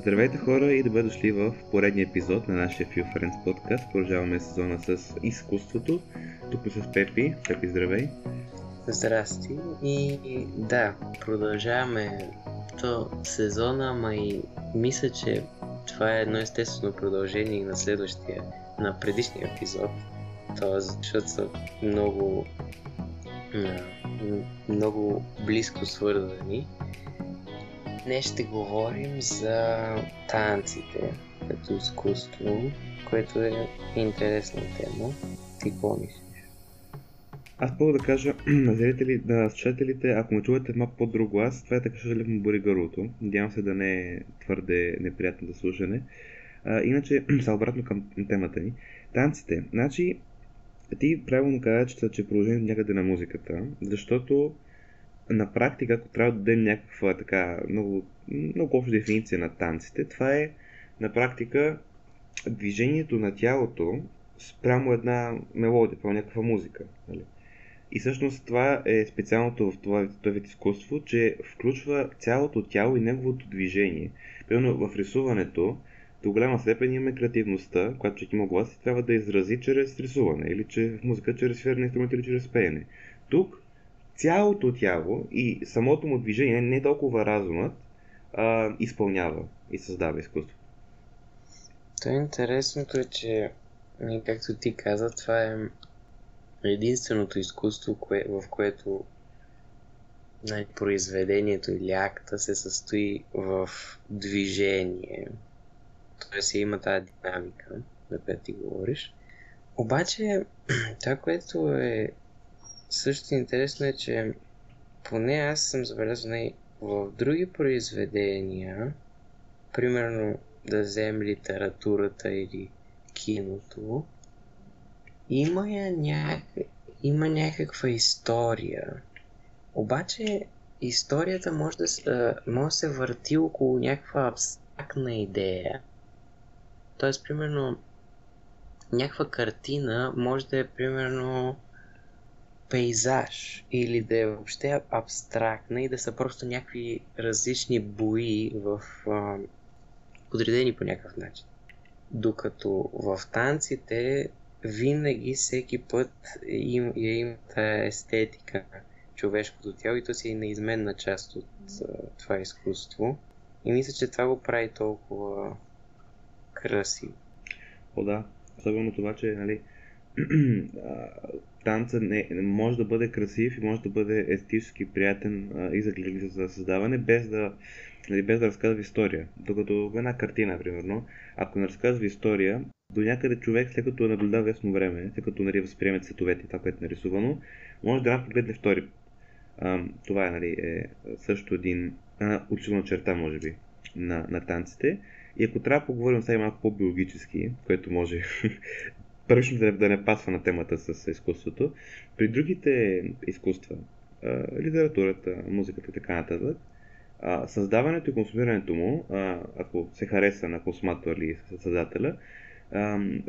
Здравейте хора и добре дошли в поредния епизод на нашия Few Friends подкаст. Продължаваме сезона с изкуството. Тук с Пепи. Пепи, здравей. Здрасти. И да, продължаваме то сезона, ама и мисля, че това е едно естествено продължение на следващия, на предишния епизод. Тоест, защото са много, много близко свързани. Днес ще говорим за танците като изкуство, което е интересна тема. Ти какво мислиш? Аз първо да кажа на зрители, на слушателите, ако ме чувате малко по-друг глас, това е така, му бори гърлото. Надявам се да не е твърде неприятно да слушане. А, иначе, са обратно към темата ни. Танците. Значи, ти правилно каза, че, че продължението някъде на музиката, защото на практика, ако трябва да дадем някаква така много, много обща дефиниция на танците, това е на практика движението на тялото спрямо една мелодия, спрямо някаква музика. Нали? И всъщност това е специалното в това, това вид изкуство, че включва цялото тяло и неговото движение. Примерно в рисуването до голяма степен имаме креативността, която човек има глас и трябва да изрази чрез рисуване, или че в музика чрез свиране инструмент или чрез пеене. Тук цялото тяло и самото му движение, не толкова разумът, а, изпълнява и създава изкуство. То е интересното е, че, както ти каза, това е единственото изкуство, кое, в което нали, произведението или акта се състои в движение. Тоест има тази динамика, за която ти говориш. Обаче, това, което е също интересно е, че поне аз съм забелязал нали, в други произведения, примерно да вземем литературата или киното, има, я няк... има някаква история. Обаче историята може да, може да се върти около някаква абстрактна идея. Тоест, примерно, някаква картина може да е, примерно, пейзаж или да е въобще абстрактна и да са просто някакви различни бои в а, подредени по някакъв начин. Докато в танците винаги, всеки път им, има тази естетика на човешкото тяло и то си е неизменна част от а, това изкуство. И мисля, че това го прави толкова красиво. О, да. Особено това, че нали, танца не, може да бъде красив и може да бъде естетически приятен а, и за за създаване, без да, нали, без да разказва история. Докато в една картина, примерно, ако не разказва история, до някъде човек, след като е наблюдава ясно време, след като нали, възприеме цветовете и това, което е нарисувано, може да погледне втори а, това е, нали, е също един училна черта, може би, на, на танците. И ако трябва да поговорим сега малко по-биологически, което може пръчно да, да не пасва на темата с изкуството, при другите изкуства, литературата, музиката и така нататък, създаването и консумирането му, ако се хареса на консуматора или създателя,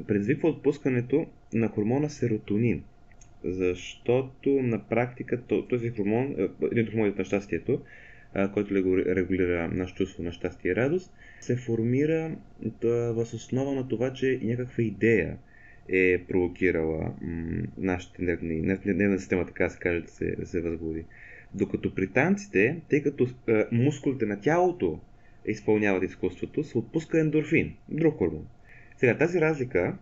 предизвиква отпускането на хормона серотонин. Защото на практика този хормон, един от хормоните на щастието, който регулира нашето чувство на щастие и радост, се формира въз основа на това, че някаква идея е провокирала нашата нервни, нервна система, така се каже, да се, да се възбуди. Докато при танците, тъй като е, мускулите на тялото изпълняват изкуството, се отпуска ендорфин, друг хормон. Сега, тази разлика,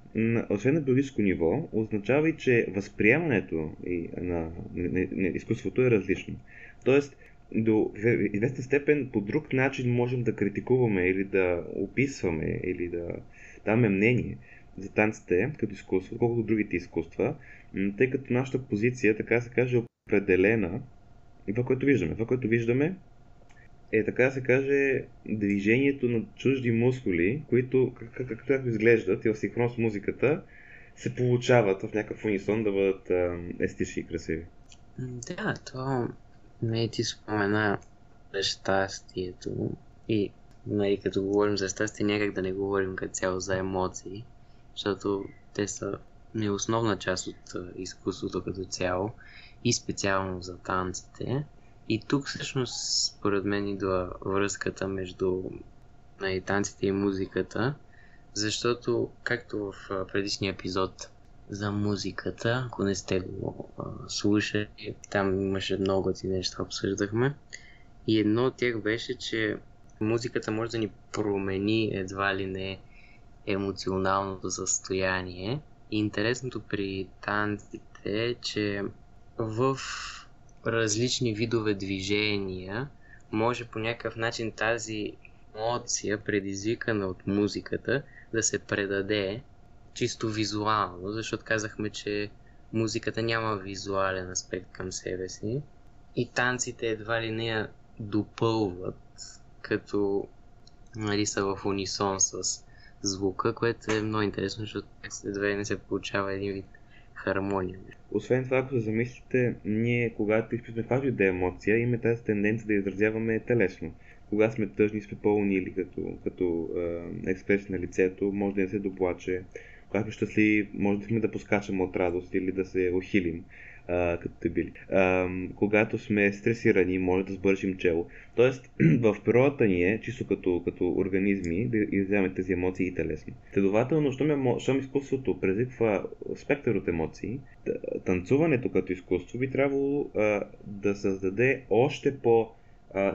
освен на биологическо ниво, означава и, че възприемането и на, на, на, на изкуството е различно. Тоест, до известна степен по друг начин можем да критикуваме или да описваме или да даваме мнение за танците като изкуство, колкото другите изкуства, тъй като нашата позиция, така се каже, е определена и това, което виждаме. Това, което виждаме е, така се каже, движението на чужди мускули, които, както как, как изглеждат и в синхрон с музиката, се получават в някакъв унисон да бъдат естетични и красиви. Да, то не ти спомена за щастието и нали, като говорим за щастие, някак да не говорим като цяло за емоции, защото те са не основна част от изкуството като цяло и специално за танците. И тук всъщност според мен идва връзката между на танците и музиката, защото, както в предишния епизод за музиката, ако не сте го слушали, там имаше много ти неща, обсъждахме. И едно от тях беше, че музиката може да ни промени едва ли не емоционалното състояние. И интересното при танците е, че в различни видове движения може по някакъв начин тази емоция, предизвикана от музиката, да се предаде чисто визуално, защото казахме, че музиката няма визуален аспект към себе си и танците едва ли не я допълват, като нали, са в унисон с звука, което е много интересно, защото едва не се получава един вид хармония. Освен това, ако се замислите, ние, когато изпитваме каквато да е емоция, имаме тази тенденция да изразяваме телесно. Кога сме тъжни, сме по-унили като, като е, експрес на лицето, може да не се доплаче. Когато щастливи, може да сме да поскачаме от радост или да се ухилим а, като те били. А, когато сме стресирани, може да сбършим чело. Тоест, в природата ни е, чисто като, като организми, да изяваме тези емоции и телесно. Следователно, щом, щом изкуството предизвиква спектър от емоции, танцуването като изкуство би трябвало а, да създаде още по-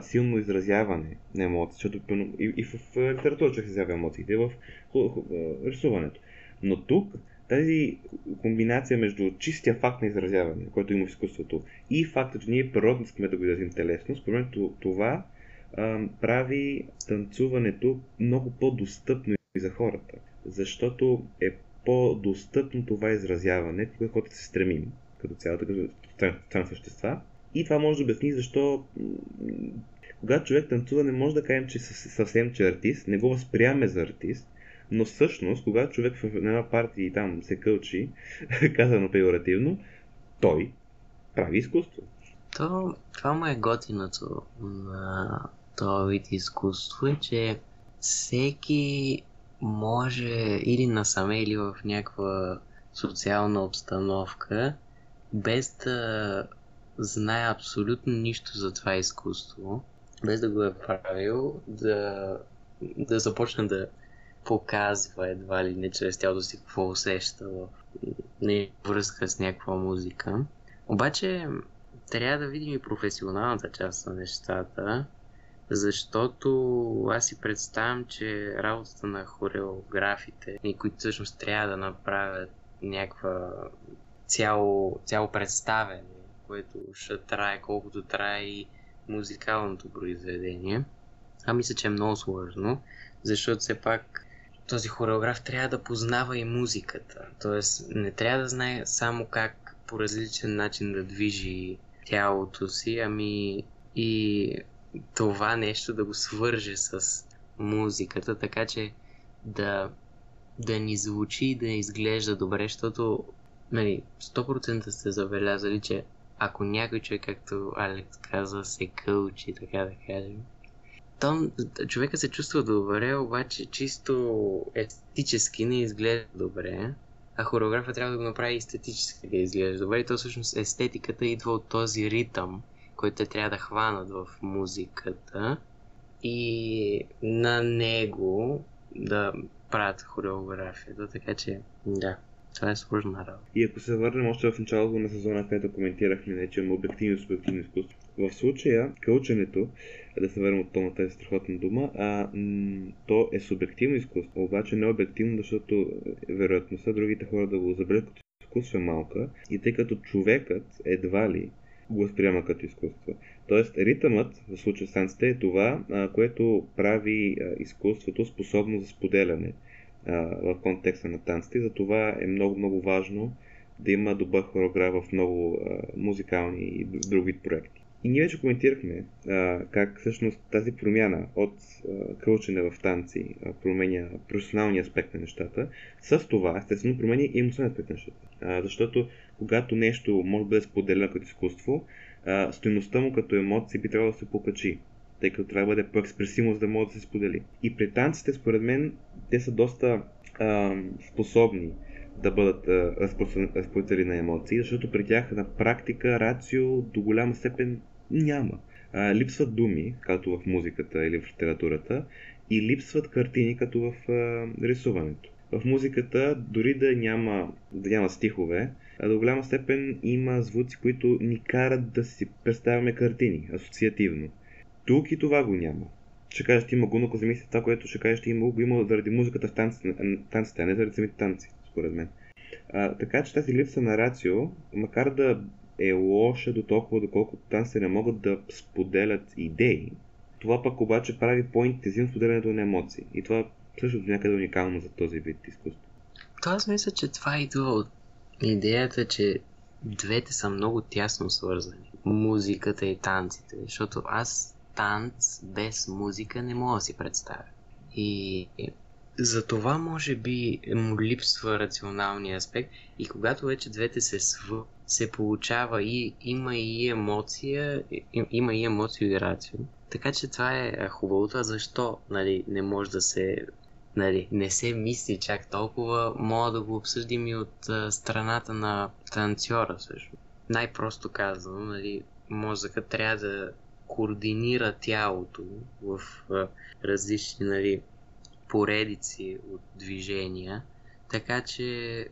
силно изразяване на емоции, защото и, и в, литературата се изявява емоциите, в, в, в, в рисуването. Но тук тази комбинация между чистия факт на изразяване, който има в изкуството, и факта, че ние природно искаме да го изразим телесно, според мен това а, прави танцуването много по-достъпно и за хората. Защото е по-достъпно това изразяване, което се стремим като цяло, като същества. И това може да обясни защо когато човек танцува, не може да кажем, че съвсем че е артист, не го възприемаме за артист, но всъщност, когато човек в една партия и там се кълчи, казано пеоративно, той прави изкуство. То, това му е готиното на този вид изкуство е, че всеки може или насаме, или в някаква социална обстановка, без да знае абсолютно нищо за това изкуство, без да го е правил, да, да започне да показва едва ли не чрез тялото си какво усеща в връзка с някаква музика. Обаче трябва да видим и професионалната част на нещата, защото аз си представям, че работата на хореографите, които всъщност трябва да направят някаква цяло, цяло представене, което ще трае колкото трае и музикалното произведение. А мисля, че е много сложно, защото все пак този хореограф трябва да познава и музиката. Тоест, не трябва да знае само как по различен начин да движи тялото си, ами и това нещо да го свърже с музиката, така че да, да ни звучи и да изглежда добре, защото нали, 100% сте забелязали, че ако някой човек, както Алекс каза, се кълчи, така да кажем, там човека се чувства добре, обаче чисто естетически не изглежда добре. А хореографа трябва да го направи естетически да изглежда добре. И то всъщност естетиката идва от този ритъм, който те трябва да хванат в музиката. И на него да правят хореографията. Така че, да. Това е сложна работа. И ако се върнем още в началото на сезона, където коментирахме, не, че има обективно субективно изкуство. В случая, кълченето, да се върнем от на тази страхотна дума, а, м- то е субективно изкуство, обаче не е обективно, защото вероятността другите хора да го забележат като изкуство е малка и тъй като човекът едва ли го възприема като изкуство. Тоест, ритъмът в случая с танците е това, а, което прави а, изкуството способно за споделяне в контекста на танците. Затова е много, много важно да има добър хореограф в много музикални и други проекти. И ние вече коментирахме а, как всъщност тази промяна от а, кълчене в танци а, променя професионалния аспект на нещата. С това, естествено, променя и емоционалния аспект на нещата. А, защото когато нещо може да бъде споделено като изкуство, а, стоеността му като емоция би трябвало да се покачи тъй като трябва да бъде по-експресивно, за да може да се сподели. И при танците, според мен, те са доста а, способни да бъдат разпространители на емоции, защото при тях на практика рацио до голяма степен няма. А, липсват думи, както в музиката или в литературата, и липсват картини като в а, рисуването. В музиката, дори да няма, да няма стихове, до голяма степен има звуци, които ни карат да си представяме картини, асоциативно. Тук и това го няма. Ще кажеш, има го, но ако замислите това, което ще кажеш, има го има заради музиката в танците, а не заради самите танци, според мен. А, така че тази липса на рацио, макар да е лоша до толкова, доколкото танците не могат да споделят идеи, това пък обаче прави по-интензивно споделянето на емоции. И това също до някъде уникално за този вид изкуство. Аз мисля, че това идва от идеята, че двете са много тясно свързани. Музиката и танците. Защото аз танц без музика не мога да си представя. И за това може би му липсва рационалния аспект и когато вече двете се свързват се получава и има и емоция, и, има и емоция и рацио. Така че това е хубавото, а защо нали, не може да се нали, не се мисли чак толкова, мога да го обсъдим и от а, страната на танцора също. Най-просто казано, нали, мозъкът трябва да координира тялото в различни нали, поредици от движения, така че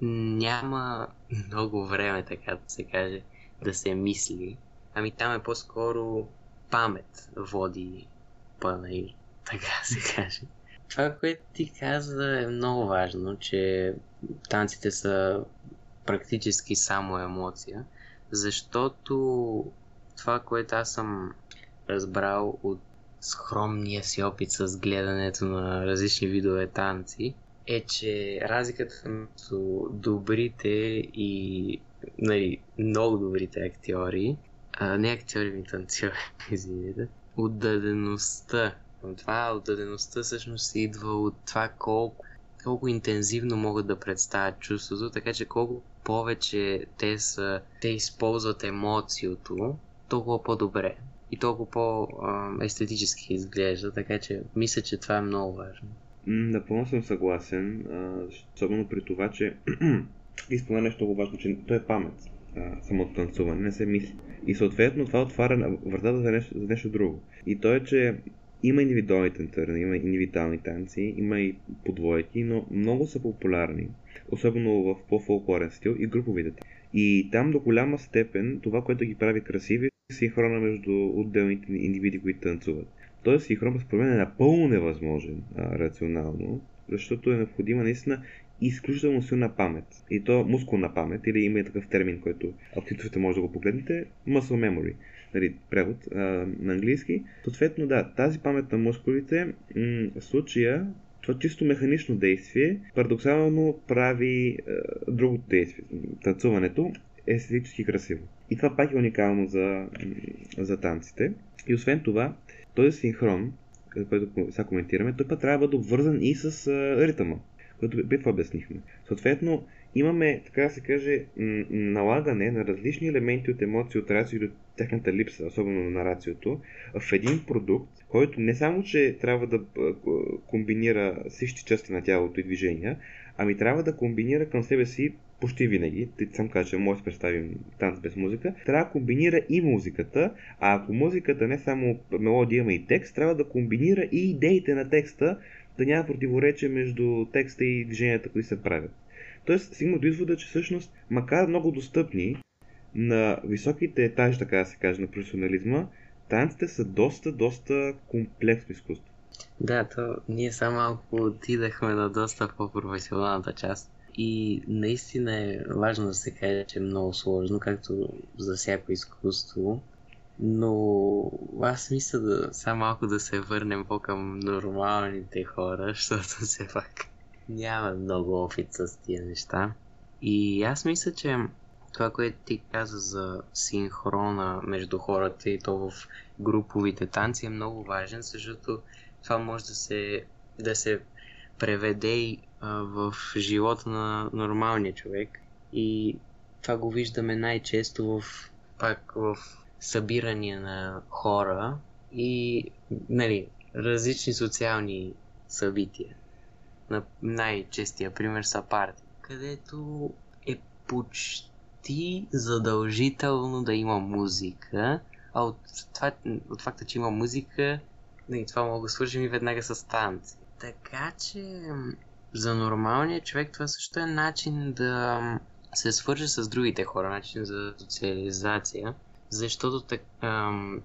няма много време, така да се каже, да се мисли. Ами там е по-скоро памет води пъна и така се каже. Това, което ти каза е много важно, че танците са практически само емоция, защото това, което аз съм разбрал от скромния си опит с гледането на различни видове танци, е, че разликата между добрите и нали, много добрите актьори, а, не актьори ми танцори, извинете, отдадеността. Това отдадеността всъщност идва от това колко, колко интензивно могат да представят чувството, така че колко повече те, са, те използват емоцията, толкова по-добре и толкова по-естетически изглежда, така че мисля, че това е много важно. Напълно съм съгласен, особено при това, че и спомена нещо много важно, че то е памет, самото танцуване, не се мисли. И съответно това отваря вратата за нещо, за нещо друго. И то е, че има индивидуални танцори, има индивидуални танци, има и подвойки, но много са популярни, особено в по-фолклорен стил и груповите. И там до голяма степен това, което ги прави красиви, синхрона между отделните индивиди, които танцуват. Този синхрон според мен е напълно невъзможен а, рационално, защото е необходима наистина изключително силна памет. И то мускулна памет, или има и такъв термин, който ако може да го погледнете, muscle memory, нали, превод а, на английски. Съответно, да, тази памет на мускулите, м- в случая, това чисто механично действие, парадоксално прави а, другото действие, танцуването, естетически красиво. И това пак е уникално за, за танците. И освен това, този синхрон, който сега коментираме, той път трябва да бъде обвързан и с ритъма, който би това обяснихме. Съответно, имаме, така да се каже, налагане на различни елементи от емоции от рацио и от техната липса, особено на рациото, в един продукт, който не само, че трябва да комбинира всички части на тялото и движения, ами трябва да комбинира към себе си почти винаги, сам каза, че може да представим танц без музика, трябва да комбинира и музиката, а ако музиката не само мелодия, има и текст, трябва да комбинира и идеите на текста, да няма противоречие между текста и движенията, които се правят. Тоест, стигна до извода, че всъщност, макар много достъпни на високите етажи, така да се каже, на професионализма, танците са доста, доста комплексно изкуство. Да, то ние само малко отидахме на доста по-професионалната част. И наистина е важно да се каже, че е много сложно, както за всяко изкуство. Но аз мисля да само малко да се върнем по-към нормалните хора, защото все пак няма много опит с тия неща. И аз мисля, че това, което ти каза за синхрона между хората и то в груповите танци е много важен, защото това може да се, да се преведе и в живота на нормалния човек. И това го виждаме най-често в, пак в събирания на хора и нали, различни социални събития. На най-честия пример са парти, където е почти задължително да има музика, а от, това, от факта, че има музика, не, това мога да свържим и веднага с танци. Така че за нормалния човек това също е начин да се свърже с другите хора, начин за социализация, защото так, ам,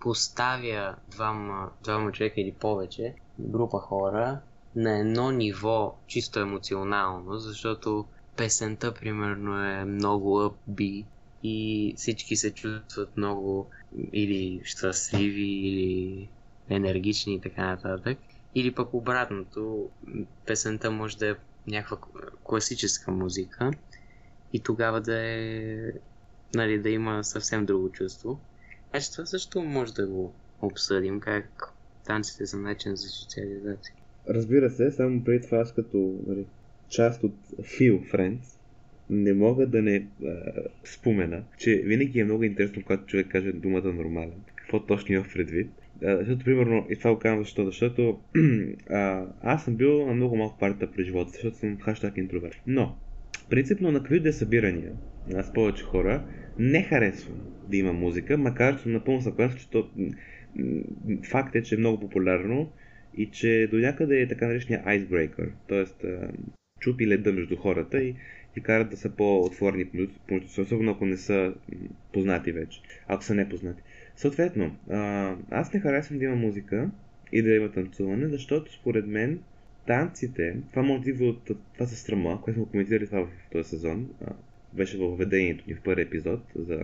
поставя двама, двама човека или повече, група хора, на едно ниво, чисто емоционално, защото песента, примерно, е много upbeat и всички се чувстват много или щастливи, или енергични и така нататък. Или пък обратното, песента може да е някаква класическа музика и тогава да е, нали, да има съвсем друго чувство. Значи това също може да го обсъдим, как танците са начин за социализация. Разбира се, само преди това аз като нали, част от Feel Friends не мога да не а, спомена, че винаги е много интересно, когато човек каже думата нормален. Какво точно има предвид? Защото, примерно, и това го казвам защо? Защото а, аз съм бил на много малко партията през живота, защото съм хаштаг интроверт. Но, принципно на какви събирания, аз повече хора, не харесвам да има музика, макар че напълно съгласен, че то, факт е, че е много популярно и че до някъде е така наречения icebreaker, т.е. чупи леда между хората и и карат да са по-отворени особено ако не са познати вече, ако са непознати. Съответно, аз не харесвам да има музика и да има танцуване, защото според мен танците, това може да идва от това за стръма, което сме коментирали това в този сезон, беше във введението ни в първи епизод за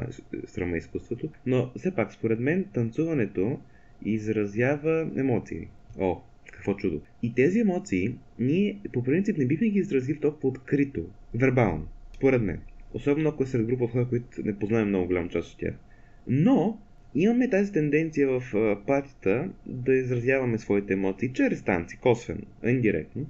стръма и изкуството, но все пак според мен танцуването изразява емоции. О, какво чудо. И тези емоции ние по принцип не бихме ги изразили толкова открито, вербално, според мен. Особено ако е сред група хора, които не познаваме много голяма част от тях. Но имаме тази тенденция в партията да изразяваме своите емоции чрез танци, косвено, индиректно,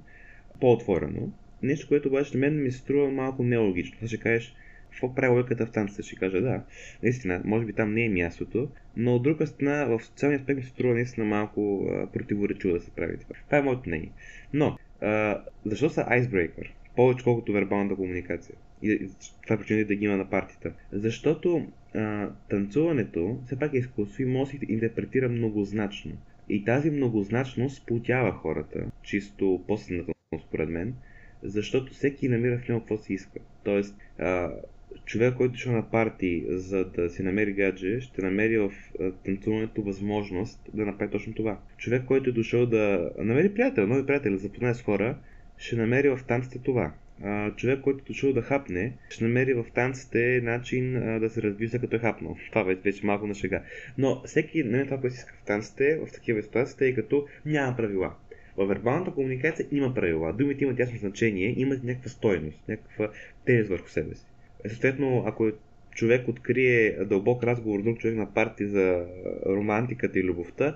по-отворено. Нещо, което обаче на мен ми се струва малко нелогично. Ще кажеш, какво прави лойката в танците? Ще кажа да. Наистина, може би там не е мястото, но от друга страна в социалния аспект ми се струва наистина малко противоречиво да се прави това. Това е моето мнение. Но, а, защо са icebreaker? Повече колкото вербалната комуникация. И това е причина да ги има на партията. Защото а, танцуването все пак е изкуство и може да се интерпретира многозначно. И тази многозначност сплотява хората, чисто по-съзнателно според мен, защото всеки намира в него какво си иска. Тоест, а, човек, който ще на парти, за да си намери гадже, ще намери в танцуването възможност да направи точно това. Човек, който е дошъл да намери приятел, нови приятели, запознае с хора, ще намери в танците това. Човек, който е дошъл да хапне, ще намери в танците начин а, да се развива като е хапнал. Това вече, вече малко на шега. Но всеки намери това, което иска в танците, в такива ситуации, тъй като няма правила. В вербалната комуникация има правила. Думите имат ясно значение, имат някаква стойност, някаква тежест върху себе си. Естествено, ако човек открие дълбок разговор с друг човек на парти за романтиката и любовта,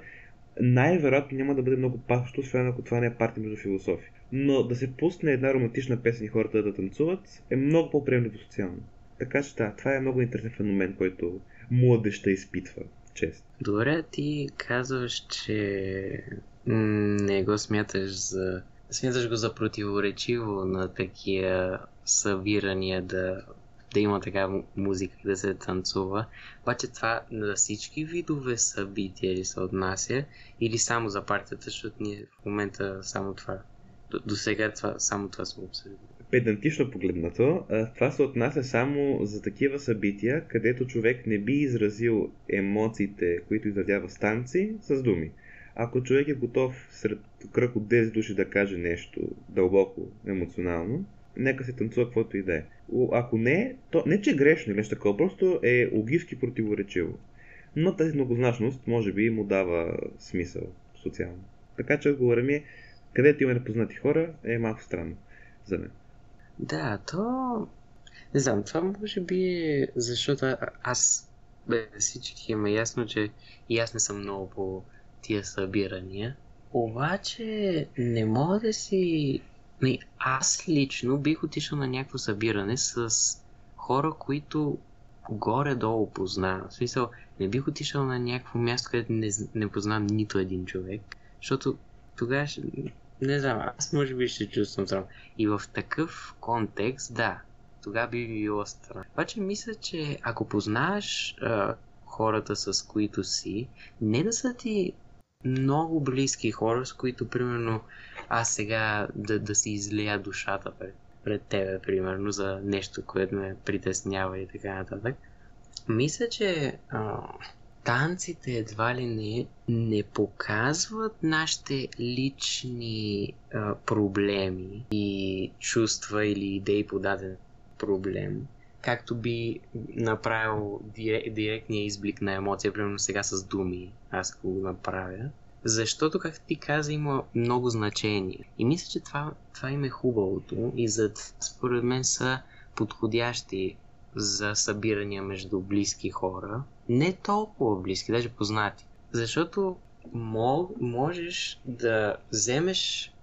най-вероятно няма да бъде много пащо, освен ако това не е парти между философи. Но да се пусне една романтична песен и хората да танцуват е много по-приемливо социално. Така че да, това е много интересен феномен, който младеща изпитва. Чест. Добре, ти казваш, че не го смяташ за... Смяташ го за противоречиво на такива събирания да да има такава музика да се танцува. Обаче това на всички видове събития ли се отнася или само за партията, защото ние в момента само това. До, сега това, само това сме обсъдили. Педантично погледнато, това се отнася само за такива събития, където човек не би изразил емоциите, които изразява станци, с думи. Ако човек е готов сред кръг от 10 души да каже нещо дълбоко емоционално, нека се танцува каквото и да е. Ако не, то не че е грешно или нещо такова, просто е логически противоречиво. Но тази многозначност може би му дава смисъл социално. Така че отговорът ми е, където има непознати хора, е малко странно за мен. Да, то... Не знам, това може би е защото аз бе, всички има ясно, че и аз не съм много по тия събирания. Обаче не мога да си не, аз лично бих отишъл на някакво събиране с хора, които горе-долу познавам. В смисъл, не бих отишъл на някакво място, където не, не познавам нито един човек, защото тогава ще, не знам, аз може би ще чувствам срам. И в такъв контекст, да, тогава би било странно. Обаче мисля, че ако познаваш а, хората, с които си, не да са ти много близки хора, с които, примерно, аз сега да, да си излия душата пред, пред тебе, примерно, за нещо, което ме притеснява и така нататък. Мисля, че а, танците едва ли не не показват нашите лични а, проблеми и чувства или идеи по даден проблем, както би направил дирек, директния изблик на емоция, примерно сега с думи, аз го направя. Защото, както ти каза, има много значение. И мисля, че това, това им е хубавото и за според мен са подходящи за събирания между близки хора. Не толкова близки, даже познати. Защото можеш да вземеш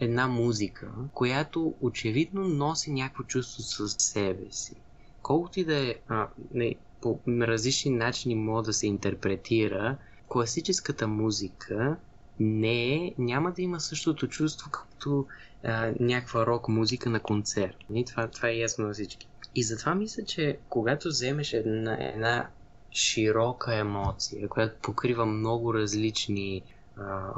една музика, която очевидно носи някакво чувство със себе си. Колкото и да е а, не, по различни начини може да се интерпретира, класическата музика не е, няма да има същото чувство, като а, някаква рок музика на концерт. И това, това е ясно на всички. И затова мисля, че когато вземеш една, една широка емоция, която покрива много различни а,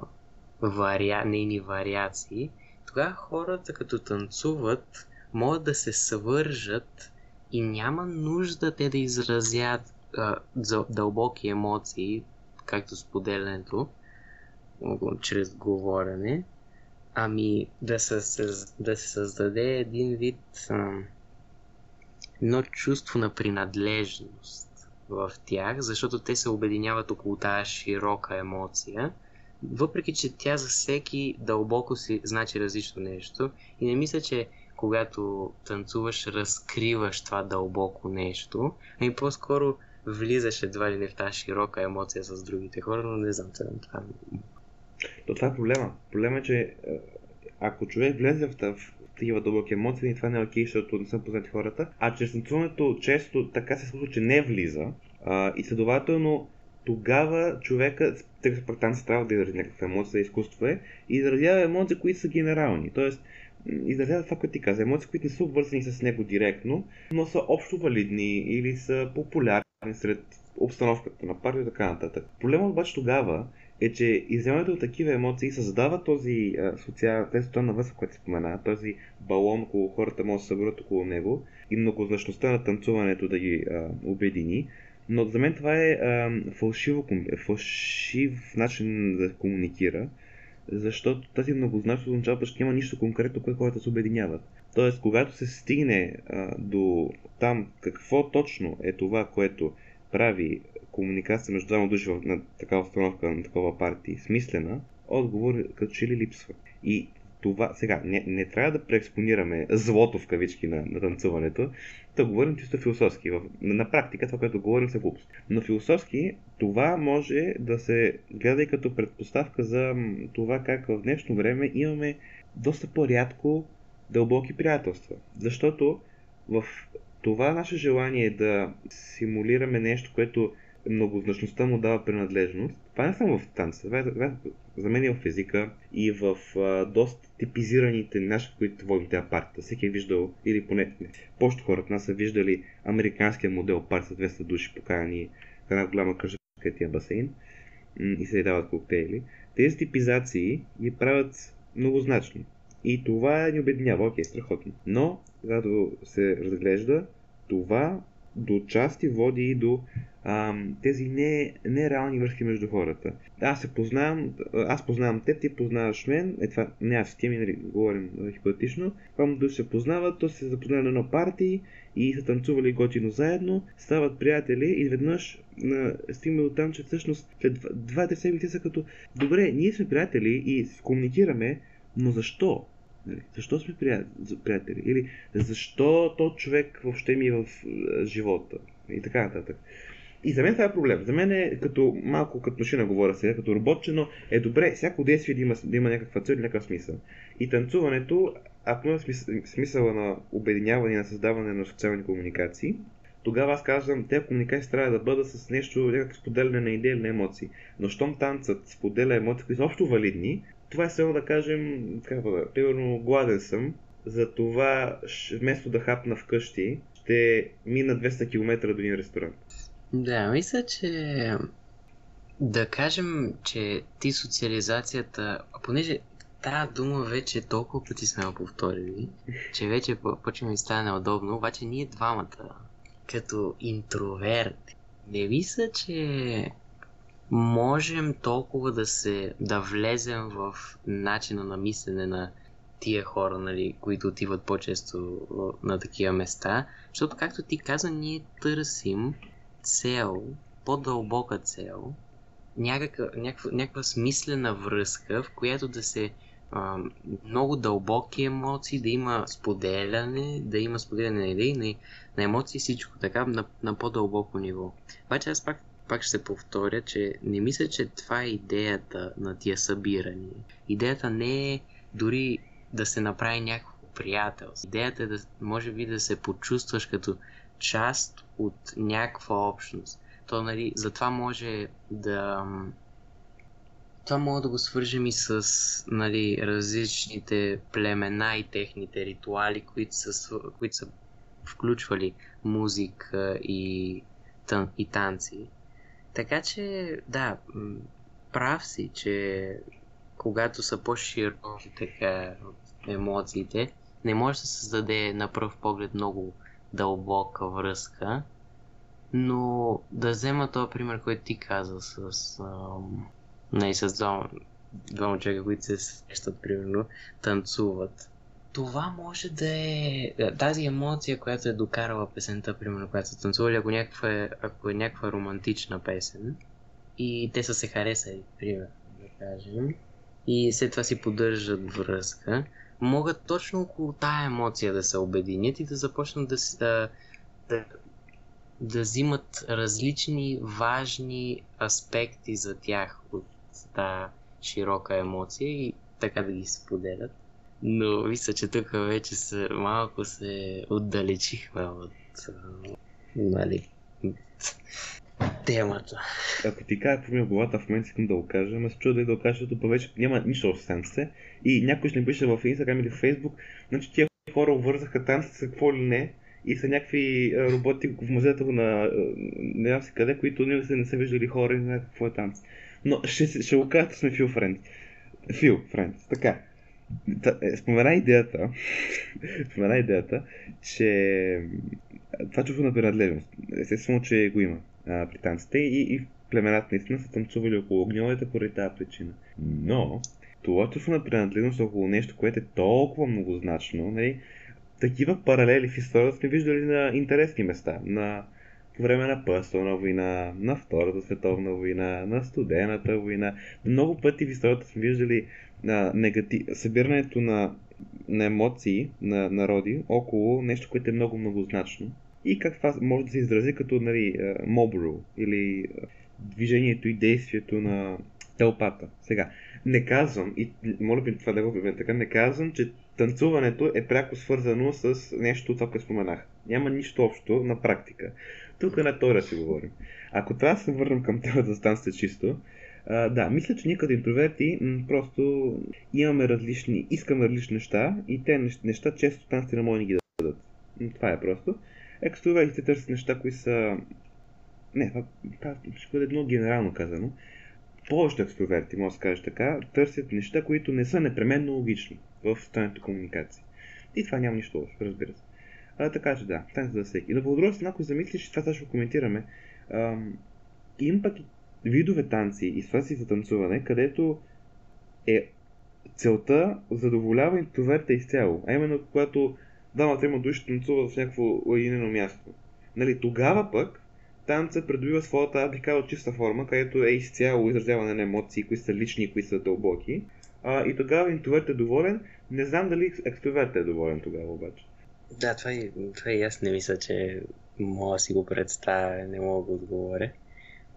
вариа... нейни вариации, тогава хората като танцуват могат да се свържат и няма нужда те да изразят а, дълбоки емоции, както споделянето, чрез говорене, ами да се, да се създаде един вид а, едно чувство на принадлежност в тях, защото те се обединяват около тази широка емоция, въпреки че тя за всеки дълбоко си значи различно нещо и не мисля, че когато танцуваш, разкриваш това дълбоко нещо, ами по-скоро влизаш едва ли не в тази широка емоция с другите хора, но не знам това. То това е проблема. Проблема е, че е, ако човек влезе в, в такива дълбоки емоции, това не е окей, защото не са познати хората, а чрез танцуването често така се случва, че не влиза а, и следователно тогава човека, тъй като танци трябва да изрази някаква емоция, изкуство е, и изразява емоции, които са генерални. Тоест, изразява това, което ти каза, емоции, които не са обвързани с него директно, но са общо валидни или са популярни сред обстановката на партия и така нататък. Проблемът обаче тогава е, че изяването от такива емоции създава този социал, социална връзка, която спомена, този балон, около хората могат да се съберат около него и многозначността на танцуването да ги а, обедини. Но за мен това е а, фалшиво, фалшив начин да комуникира, защото тази многозначност означава, че няма нищо конкретно, което хората се обединяват. Тоест, когато се стигне а, до там какво точно е това, което прави комуникация между двама души на такава установка, на такова парти, смислена, отговор като че ли липсва. И това, сега, не, не трябва да преекспонираме злото в кавички на, на танцуването, да говорим чисто философски. В, на практика това, което говорим са глупости. Но философски това може да се гледа и като предпоставка за това как в днешно време имаме доста по-рядко дълбоки приятелства. Защото в това наше желание да симулираме нещо, което многозначността му дава принадлежност. Това не само в танца, това е, за мен е в физика и в а, доста типизираните наши, които водим тези партията. Всеки е виждал, или поне не, повечето хората нас са виждали американския модел партия с 200 души покаяни в една голяма къща тия басейн и се дават коктейли. Тези типизации ги правят многозначни. И това ни обединява, окей, страхотно. Но, когато се разглежда, това до части води и до а, тези не, нереални връзки между хората. Аз се познавам, аз познавам теб, ти познаваш мен, е това, не аз ти ми, нали, говорим хипотетично, когато души се познават, то се запознават на едно парти и са танцували готино заедно, стават приятели и изведнъж стигаме до там, че всъщност след две-три седмици са като добре, ние сме приятели и комуникираме, но защо? Нали? Защо сме приятели? Или защо то човек въобще ми е в живота? И така нататък. И за мен това е проблем. За мен е като малко като машина говоря сега, като роботче, но е добре всяко действие да има, да има някаква цел, някакъв смисъл. И танцуването, ако има смисъла на обединяване и на създаване на социални комуникации, тогава аз казвам, тези комуникации трябва да бъдат с нещо, някакво споделяне на идеи или на емоции. Но щом танцът споделя емоции, които са общо валидни, това е само да кажем, как да, примерно гладен съм, за това вместо да хапна вкъщи, ще мина 200 км до един ресторант. Да, мисля, че Да кажем, че ти социализацията, понеже тази дума вече толкова пъти сме я повторили, че вече почва ми стане неудобно, обаче ние двамата, като интроверти, не мисля, че можем толкова да се, да влезем в начина на мислене на тия хора, нали, които отиват по-често на такива места, защото, както ти каза, ние търсим цел, по-дълбока цел, някаква, смислена връзка, в която да се а, много дълбоки емоции, да има споделяне, да има споделяне на идеи, на, на емоции, всичко така на, на по-дълбоко ниво. Обаче аз пак, пак ще се повторя, че не мисля, че това е идеята на тия събирания. Идеята не е дори да се направи някакво приятелство. Идеята е да може би да се почувстваш като част от някаква общност. То, нали, затова може да това мога да го свържем и с нали, различните племена и техните ритуали, които са, които са включвали музика и, тън, и танци. Така че, да, прав си, че когато са по-широки така емоциите, не може да се създаде на пръв поглед много дълбока връзка, но да взема този пример, който ти каза с ам, Нали, с двама, двама човека, които се срещат, примерно, танцуват. Това може да е тази емоция, която е докарала песента, примерно, която са танцували, ако, някаква е, ако е някаква романтична песен и те са се харесали, примерно, да кажем, и след това си поддържат връзка, могат точно около тая емоция да се обединят и да започнат да, да, да, да взимат различни важни аспекти за тях от тази широка емоция и така да ги споделят. Но мисля, че тук вече се, малко се отдалечихме от нали, темата. Ако ти кажа е главата в момента, искам да го кажа, ама се чуда да го кажа, защото вече няма нищо от танците. И някой ще ми пише в Instagram или в Facebook, значи тия хора обвързаха танците с какво ли не, и са някакви роботи в музеята на не знам си къде, които не са, не са виждали хора и не знаят какво е танц. Но ще, ще го кажа, сме Фил Френд. Фил Френд. Така. Е, спомена идеята, спомена идеята, че това чувство на принадлежност, естествено, че го има а, при танците и, и племената наистина са танцували около огньовете поради тази причина. Но, това чувство на принадлежност около нещо, което е толкова многозначно, нали, такива паралели в историята сме виждали на интересни места, на време на Пърстовна война, на Втората световна война, на Студената война. Много пъти в историята сме виждали на негатив... събирането на, на емоции на народи около нещо, което е много многозначно. И как това може да се изрази като нали, мобру или движението и действието на тълпата. Сега, не казвам, и моля би това да го обявя така, не казвам, че танцуването е пряко свързано с нещо, това, което споменах. Няма нищо общо на практика. Тук на теория си говорим. Ако трябва да се върнем към темата за танците чисто, а, да, мисля, че ние като интроверти м- просто имаме различни, искаме различни неща и те неща често танците не могат да ги дадат. Това е просто. Екстровертите търсят неща, които са... Не, това, това ще бъде едно генерално казано. Повечето екстроверти, може да се каже така, търсят неща, които не са непременно логични в стането комуникация. И това няма нищо лошо, разбира се. А, така че да, танц за всеки. Но по друга страна, ако замислиш, това го коментираме, ам, има пък видове танци и ситуации за танцуване, където е целта задоволява интроверта изцяло. А именно, когато двама трима души танцуват в някакво уединено място. Нали, тогава пък танцът придобива своята, аз бих казал, чиста форма, където е изцяло изразяване на емоции, които са лични и които са дълбоки. А, и тогава интроверт е доволен. Не знам дали екстроверт е доволен тогава обаче. Да, това и, това и аз не мисля, че мога да си го представя, не мога да отговоря.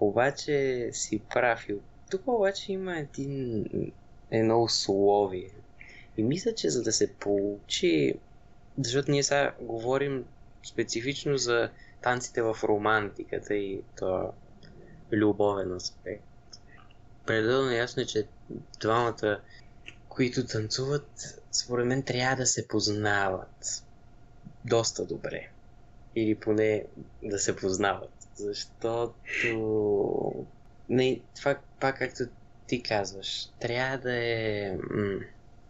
Обаче си прав. Тук обаче има един, едно условие. И мисля, че за да се получи, защото ние сега говорим специфично за танците в романтиката и то любовен аспект. Пределно ясно е, че двамата, които танцуват, според мен трябва да се познават доста добре. Или поне да се познават. Защото не, това пак както ти казваш, трябва да е м-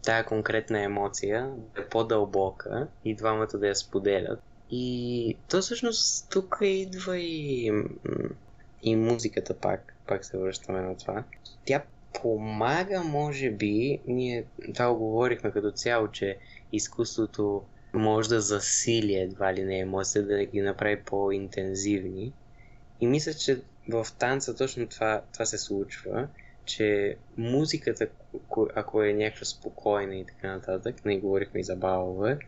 тая конкретна емоция да е по-дълбока и двамата да я споделят. И то всъщност тук идва и, и музиката пак, пак се връщаме на това. Тя помага, може би, ние това го говорихме като цяло, че изкуството може да засили едва ли не емоция, да ги направи по-интензивни. И мисля, че в танца точно това, това се случва, че музиката, ако е някаква спокойна и така нататък, не говорихме и за балове,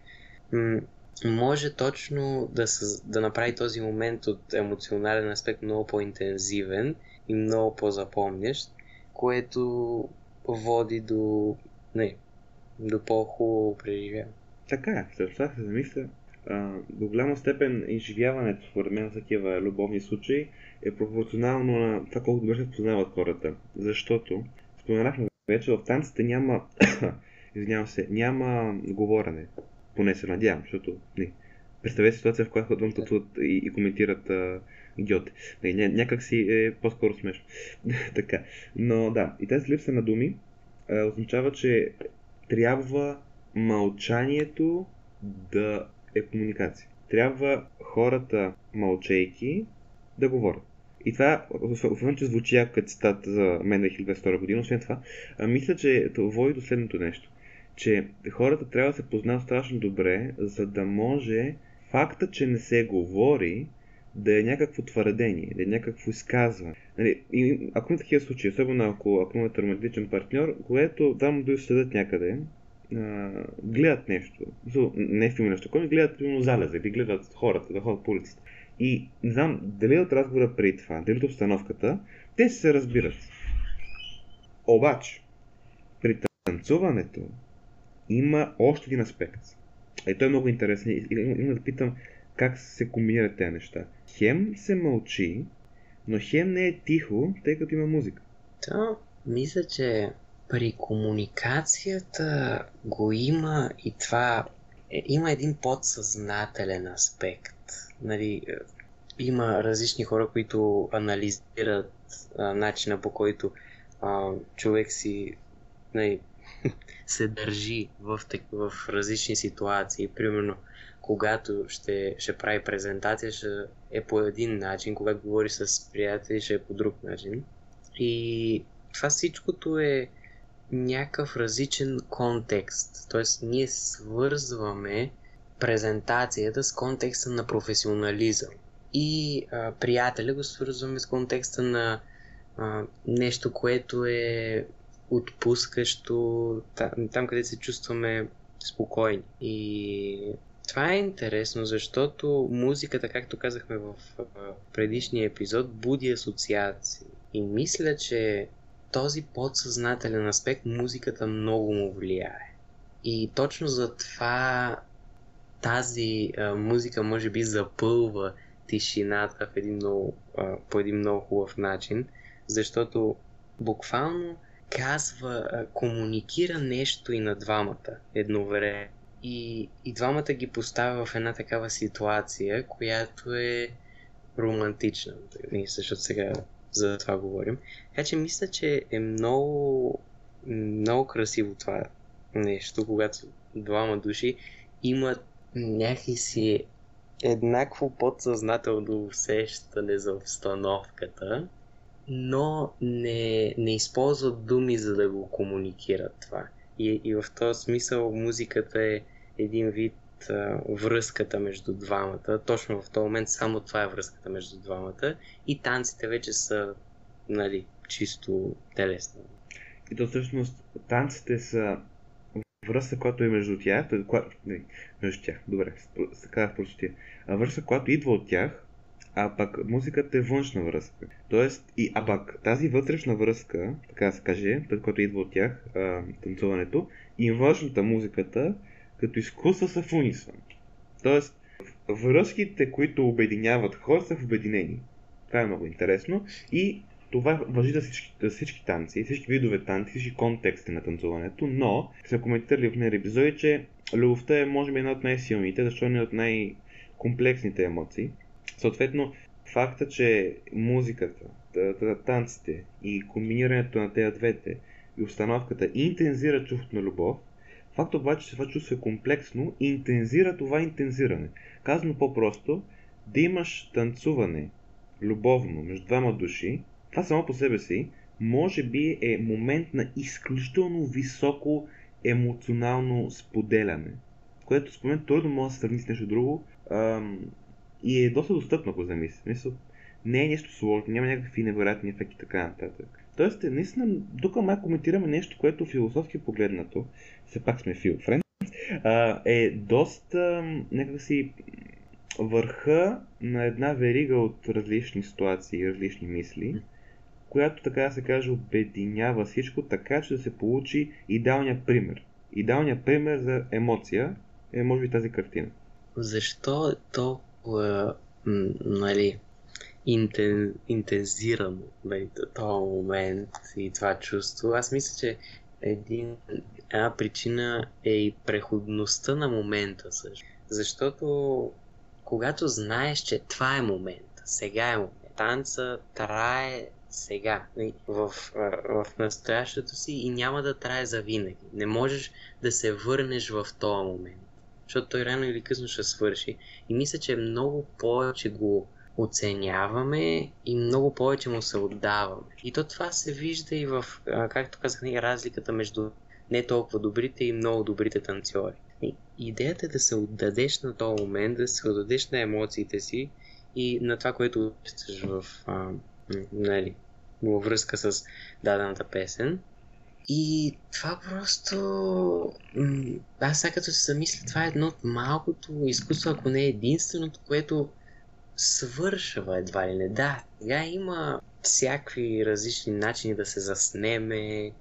може точно да, съз... да направи този момент от емоционален аспект много по-интензивен и много по-запомнящ, което води до, не, до по-хубаво преживяване. Така след това се замисля. До голяма степен изживяването, според мен, за такива любовни случаи е пропорционално на това колко добре се познават хората. Защото, споменахме вече, в танците няма, извинявам се, няма говорене. Поне се надявам, защото не. Представете ситуация, в която отвън пътуват и, и коментират а, идиоти. Някак си е по-скоро смешно. така. Но да, и тази липса на думи а, означава, че трябва мълчанието да е комуникация. Трябва хората, мълчейки, да говорят. И това, освен че звучи като цитат за мен 2022 година, освен това, мисля, че това води до следното нещо. Че хората трябва да се познават страшно добре, за да може факта, че не се говори, да е някакво твърдение, да е някакво изказване. Нали, и, ако има такива случаи, особено ако, ако имате романтичен партньор, което там да следят някъде, а, гледат нещо. Не филми нещо, но гледат примерно залеза или гледат хората, да ходят по улиците. И не знам дали от разговора преди това, дали от обстановката, те се разбират. Обаче, при танцуването има още един аспект. И той е много интересен. И има да питам как се комбинират тези неща. Хем се мълчи, но хем не е тихо, тъй като има музика. То, мисля, че при комуникацията го има и това. Е, има един подсъзнателен аспект. Нали, е, има различни хора, които анализират а, начина по който а, човек си нали, се държи в, в различни ситуации. Примерно, когато ще, ще прави презентация, ще е по един начин, когато говори с приятели, ще е по друг начин. И това всичкото е някакъв различен контекст. Тоест, ние свързваме презентацията с контекста на професионализъм. И а, приятеля го свързваме с контекста на а, нещо, което е отпускащо, там, там къде се чувстваме спокойни. И това е интересно, защото музиката, както казахме в предишния епизод, буди асоциации. И мисля, че този подсъзнателен аспект музиката много му влияе. И точно за това тази а, музика може би запълва тишината в един много, а, по един много хубав начин, защото буквално казва, а, комуникира нещо и на двамата едновременно. И, и двамата ги поставя в една такава ситуация, която е романтична. Ние също сега за това говорим. Така че мисля, че е много, много красиво това нещо, когато двама души имат някакси еднакво подсъзнателно усещане за обстановката, но не, не използват думи за да го комуникират това. И, и в този смисъл музиката е един вид връзката между двамата. Точно в този момент само това е връзката между двамата. И танците вече са нали, чисто телесно. И то всъщност танците са връзка, която е между тях, не, между тях, добре, се казах простотия, а връзка, която идва от тях, а пък музиката е външна връзка. Тоест, и, а пък тази вътрешна връзка, така да се каже, която идва от тях, а, танцуването, и външната музиката, като изкуства са в унисон. Тоест, връзките, които обединяват хора, са в обединени. Това е много интересно. И това въжи за всички, за всички танци, всички видове танци, всички контексти на танцуването, но сме коментирали в нея епизоди, че любовта е може би една от най-силните, защото е от най-комплексните емоции. Съответно, факта, че музиката, танците и комбинирането на тези двете и установката интензира чувството на любов, факт обаче, че това чувство е комплексно, интензира това интензиране. Казано по-просто, да имаш танцуване любовно между двама души, това само по себе си, може би е момент на изключително високо емоционално споделяне, което според мен трудно може да се сравни с нещо друго ам, и е доста достъпно, ако замислиш. Не е нещо сложно, няма някакви невероятни ефекти и така нататък. Тоест, е, наистина, тук май коментираме нещо, което философски погледнато, все пак сме фил френд, е доста някакси върха на една верига от различни ситуации и различни мисли, която така да се каже обединява всичко, така че да се получи идеалният пример. Идеалният пример за емоция е може би тази картина. Защо е толкова, нали, интен, интензирано нали, този момент и това чувство? Аз мисля, че един, една причина е и преходността на момента също. Защото когато знаеш, че това е момента, сега е момент, танца трае сега, в, в настоящето си и няма да трае за винаги. Не можеш да се върнеш в този момент, защото той рано или късно ще свърши. И мисля, че много повече го оценяваме и много повече му се отдаваме. И то това се вижда и в, както казах, разликата между не толкова добрите и много добрите танцори. Идеята е да се отдадеш на този момент, да се отдадеш на емоциите си и на това, което усещаш в, нали, във връзка с дадената песен. И това просто... Аз сега като се замисля, това е едно от малкото изкуство, ако не е единственото, което свършва едва ли не. Да, сега има всякакви различни начини да се заснеме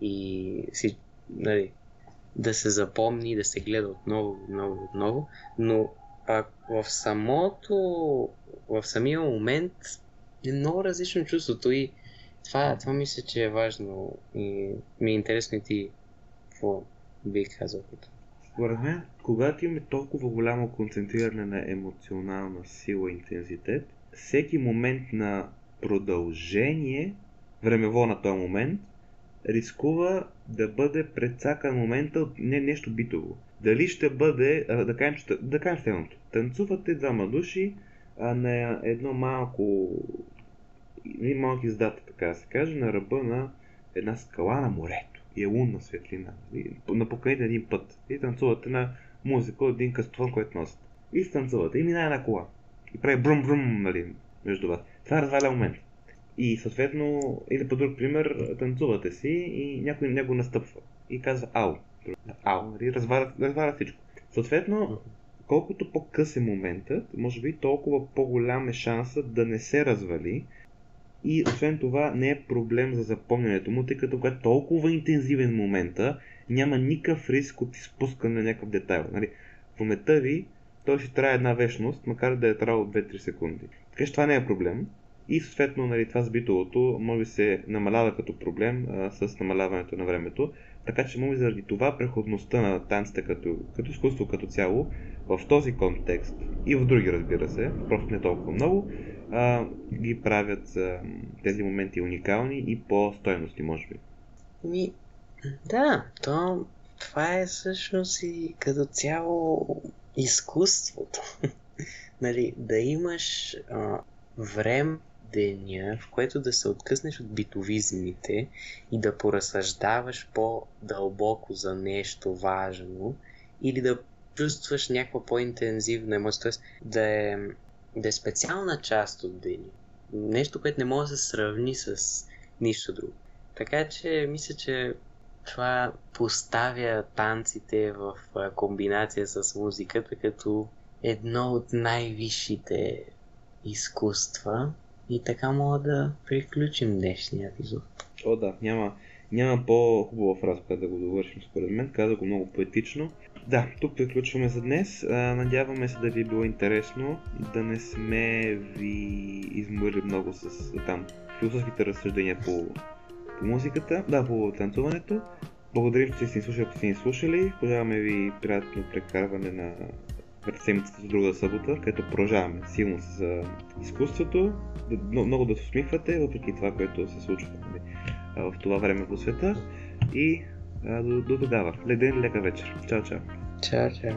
и си, нали, да се запомни, да се гледа отново, отново, отново, но а в самото, в самия момент е много различно чувството и това, това мисля, че е важно и ми е интересно и ти какво бих казал. Според мен, когато имаме толкова голямо концентриране на емоционална сила и интензитет, всеки момент на продължение, времево на този момент, рискува да бъде предсакан момента от не нещо битово. Дали ще бъде, да кажем, да кажем следното. Танцувате двама души а на едно малко един малък издател, така да се каже, на ръба на една скала на морето. И е лунна светлина. И на поканите един път. И танцувате на музика от един кастован, който носите. И танцувате. И мина една кола. И прави брум-брум, нали, между вас. Това разваля момент. И съответно, или по друг пример, танцувате си и някой него настъпва. И казва ау. Ау, нали, всичко. Съответно, колкото по-къс е моментът, може би толкова по-голям е шансът да не се развали, и освен това не е проблем за запомнянето му, тъй като когато е толкова интензивен момента, няма никакъв риск от изпускане на някакъв детайл. Нали? В момента ви той ще трае една вечност, макар да е траял 2-3 секунди. Така че това не е проблем. И съответно нали, това с битовото може да се намалява като проблем а, с намаляването на времето. Така че може заради това преходността на танците като, като изкуство като цяло в този контекст и в други разбира се, просто не толкова много, а, ги правят а, тези моменти уникални и по-стойности, може би. Ми, да, то, това е всъщност и като цяло изкуството. нали, да имаш а, време деня, в което да се откъснеш от битовизмите и да поразсъждаваш по-дълбоко за нещо важно или да чувстваш някаква по-интензивна емоция, т.е. да е да е специална част от деня. Нещо, което не може да се сравни с нищо друго. Така че мисля, че това поставя танците в комбинация с музиката като едно от най-висшите изкуства. И така мога да приключим днешния епизод. О, да, няма, няма по-хубава фраза, която да го довършим според мен. Каза го много поетично. Да, тук приключваме за днес. Надяваме се да ви е било интересно, да не сме ви изморили много с там философските разсъждения по, по музиката, да, по танцуването. Благодарим, че сте ни слушали, ако сте ни слушали. Пожелаваме ви приятно прекарване на пред седмицата с друга събота, където продължаваме силно с изкуството. Много, да се усмихвате, въпреки това, което се случва нали, в това време по света. И а, до, до тогава. Леден лека вечер. Чао, чао. Чао, чао.